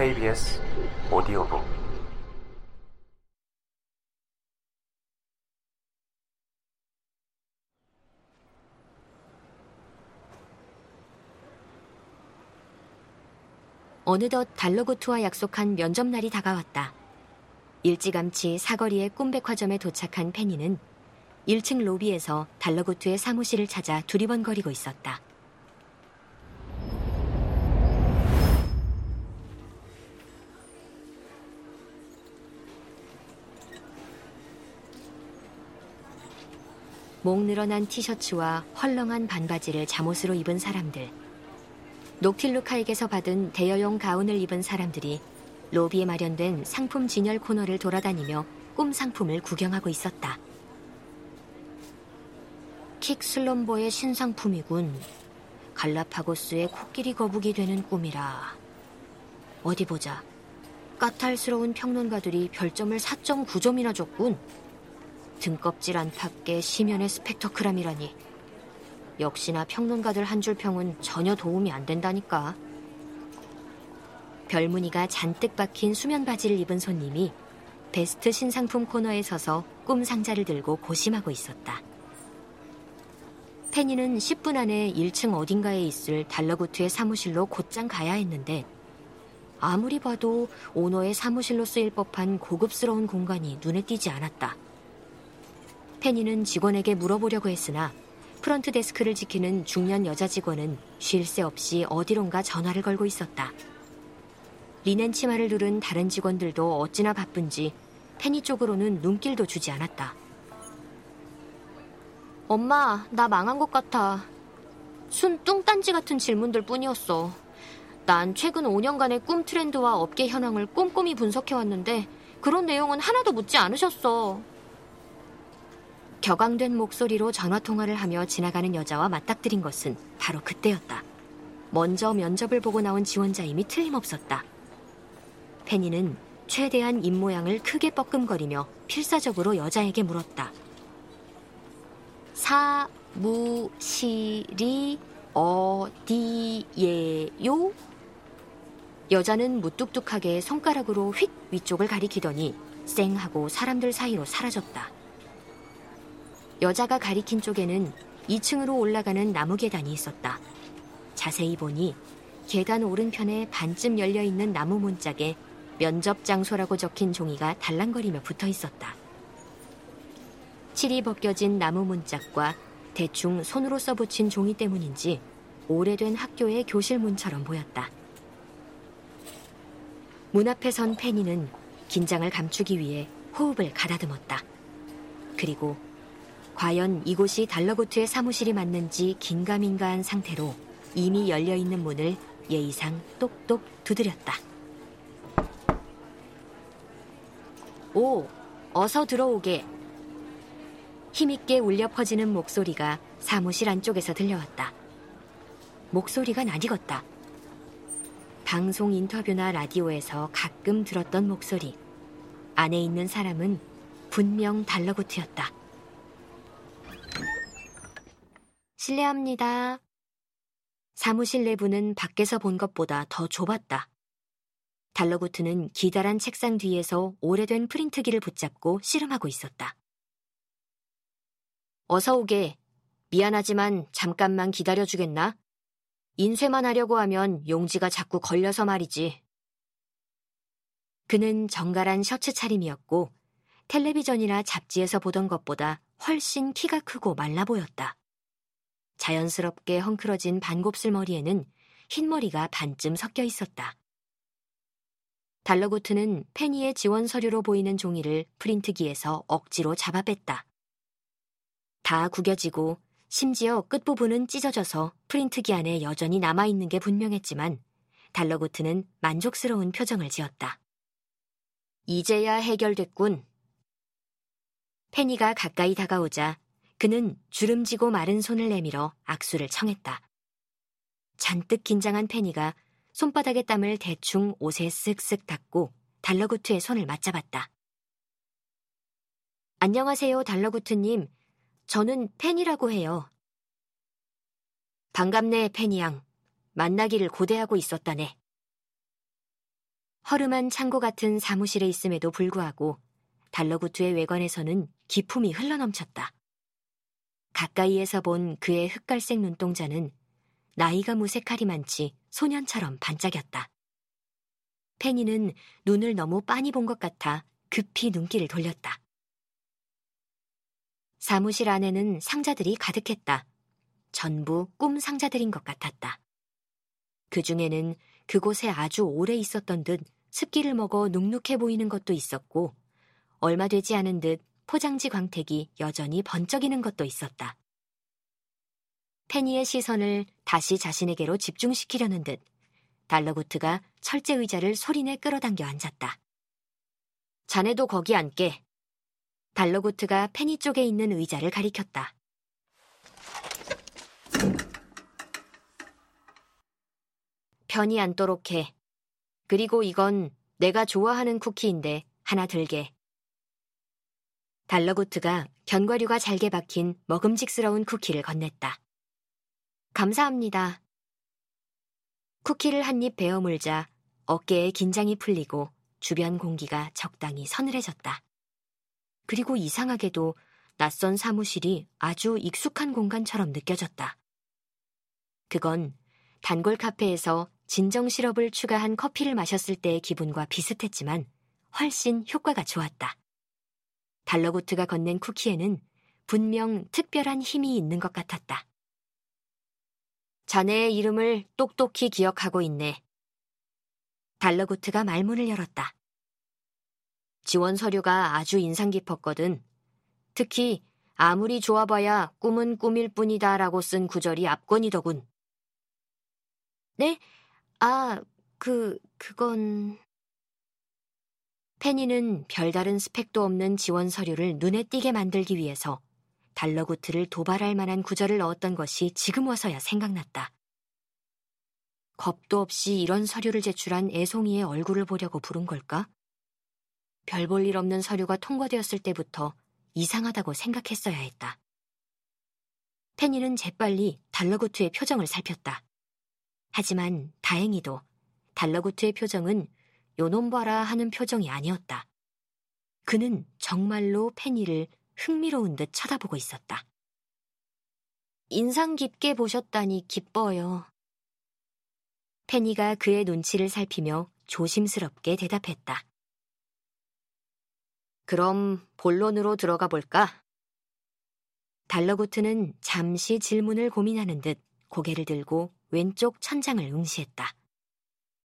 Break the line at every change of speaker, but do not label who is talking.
KBS 오디오북
어느덧 달러고트와 약속한 면접날이 다가왔다. 일찌감치 사거리의 꿈백화점에 도착한 페니는 1층 로비에서 달러고트의 사무실을 찾아 두리번거리고 있었다. 목 늘어난 티셔츠와 헐렁한 반바지를 잠옷으로 입은 사람들. 녹틸루카에게서 받은 대여용 가운을 입은 사람들이 로비에 마련된 상품 진열 코너를 돌아다니며 꿈 상품을 구경하고 있었다. 킥 슬럼버의 신상품이군. 갈라파고스의 코끼리 거북이 되는 꿈이라. 어디 보자. 까탈스러운 평론가들이 별점을 4.9점이나 줬군. 등껍질 안팎의 심연의 스펙터크람이라니. 역시나 평론가들 한 줄 평은 전혀 도움이 안 된다니까. 별무늬가 잔뜩 박힌 수면 바지를 입은 손님이 베스트 신상품 코너에 서서 꿈 상자를 들고 고심하고 있었다. 페니는 10분 안에 1층 어딘가에 있을 달러구트의 사무실로 곧장 가야 했는데 아무리 봐도 오너의 사무실로 쓰일 법한 고급스러운 공간이 눈에 띄지 않았다. 페니는 직원에게 물어보려고 했으나 프런트 데스크를 지키는 중년 여자 직원은 쉴 새 없이 어디론가 전화를 걸고 있었다. 리넨 치마를 두른 다른 직원들도 어찌나 바쁜지 페니 쪽으로는 눈길도 주지 않았다. 엄마, 나 망한 것 같아. 순 뚱딴지 같은 질문들 뿐이었어. 난 최근 5년간의 꿈 트렌드와 업계 현황을 꼼꼼히 분석해왔는데 그런 내용은 하나도 묻지 않으셨어. 격앙된 목소리로 전화통화를 하며 지나가는 여자와 맞닥뜨린 것은 바로 그때였다. 먼저 면접을 보고 나온 지원자임이 틀림없었다. 페니는 최대한 입모양을 크게 뻐끔거리며 필사적으로 여자에게 물었다. 사무실이 어디예요? 여자는 무뚝뚝하게 손가락으로 휙 위쪽을 가리키더니 쌩 하고 사람들 사이로 사라졌다. 여자가 가리킨 쪽에는 2층으로 올라가는 나무 계단이 있었다. 자세히 보니 계단 오른편에 반쯤 열려 있는 나무 문짝에 면접 장소라고 적힌 종이가 달랑거리며 붙어 있었다. 칠이 벗겨진 나무 문짝과 대충 손으로 써붙인 종이 때문인지 오래된 학교의 교실 문처럼 보였다. 문 앞에 선 페니는 긴장을 감추기 위해 호흡을 가다듬었다. 그리고 과연 이곳이 달러고트의 사무실이 맞는지 긴가민가한 상태로 이미 열려 있는 문을 예의상 똑똑 두드렸다. 오, 어서 들어오게. 힘있게 울려 퍼지는 목소리가 사무실 안쪽에서 들려왔다. 목소리가 낯익었다. 방송 인터뷰나 라디오에서 가끔 들었던 목소리. 안에 있는 사람은 분명 달러고트였다. 실례합니다. 사무실 내부는 밖에서 본 것보다 더 좁았다. 달러구트는 기다란 책상 뒤에서 오래된 프린트기를 붙잡고 씨름하고 있었다. 어서 오게. 미안하지만 잠깐만 기다려주겠나? 인쇄만 하려고 하면 용지가 자꾸 걸려서 말이지. 그는 정갈한 셔츠 차림이었고 텔레비전이나 잡지에서 보던 것보다 훨씬 키가 크고 말라 보였다. 자연스럽게 헝클어진 반곱슬 머리에는 흰머리가 반쯤 섞여 있었다. 달러고트는 페니의 지원 서류로 보이는 종이를 프린트기에서 억지로 잡아 뺐다. 다 구겨지고 심지어 끝부분은 찢어져서 프린트기 안에 여전히 남아있는 게 분명했지만 달러고트는 만족스러운 표정을 지었다. 이제야 해결됐군. 페니가 가까이 다가오자 그는 주름지고 마른 손을 내밀어 악수를 청했다. 잔뜩 긴장한 페니가 손바닥의 땀을 대충 옷에 쓱쓱 닦고 달러구트의 손을 맞잡았다. 안녕하세요, 달러구트님. 저는 펜이라고 해요. 반갑네, 펜이 양. 만나기를 고대하고 있었다네. 허름한 창고 같은 사무실에 있음에도 불구하고 달러구트의 외관에서는 기품이 흘러넘쳤다. 가까이에서 본 그의 흑갈색 눈동자는 나이가 무색하리만치 소년처럼 반짝였다. 페니는 눈을 너무 빤히 본 것 같아 급히 눈길을 돌렸다. 사무실 안에는 상자들이 가득했다. 전부 꿈 상자들인 것 같았다. 그 중에는 그곳에 아주 오래 있었던 듯 습기를 먹어 눅눅해 보이는 것도 있었고, 얼마 되지 않은 듯 포장지 광택이 여전히 번쩍이는 것도 있었다. 페니의 시선을 다시 자신에게로 집중시키려는 듯 달러구트가 철제 의자를 소리내 끌어당겨 앉았다. 자네도 거기 앉게. 달러구트가 페니 쪽에 있는 의자를 가리켰다. 편히 앉도록 해. 그리고 이건 내가 좋아하는 쿠키인데 하나 들게. 달러구트가 견과류가 잘게 박힌 먹음직스러운 쿠키를 건넸다. 감사합니다. 쿠키를 한 입 베어 물자 어깨에 긴장이 풀리고 주변 공기가 적당히 서늘해졌다. 그리고 이상하게도 낯선 사무실이 아주 익숙한 공간처럼 느껴졌다. 그건 단골 카페에서 진정 시럽을 추가한 커피를 마셨을 때의 기분과 비슷했지만 훨씬 효과가 좋았다. 달러구트가 건넨 쿠키에는 분명 특별한 힘이 있는 것 같았다. 자네의 이름을 똑똑히 기억하고 있네. 달러구트가 말문을 열었다. 지원 서류가 아주 인상 깊었거든. 특히 아무리 좋아봐야 꿈은 꿈일 뿐이다 라고 쓴 구절이 압권이더군. 네? 아, 그, 그건... 페니는 별다른 스펙도 없는 지원 서류를 눈에 띄게 만들기 위해서 달러구트를 도발할 만한 구절을 넣었던 것이 지금 와서야 생각났다. 겁도 없이 이런 서류를 제출한 애송이의 얼굴을 보려고 부른 걸까? 별 볼 일 없는 서류가 통과되었을 때부터 이상하다고 생각했어야 했다. 페니는 재빨리 달러구트의 표정을 살폈다. 하지만 다행히도 달러구트의 표정은 요놈 봐라 하는 표정이 아니었다. 그는 정말로 페니를 흥미로운 듯 쳐다보고 있었다. 인상 깊게 보셨다니 기뻐요. 페니가 그의 눈치를 살피며 조심스럽게 대답했다. 그럼 본론으로 들어가 볼까? 달러구트는 잠시 질문을 고민하는 듯 고개를 들고 왼쪽 천장을 응시했다.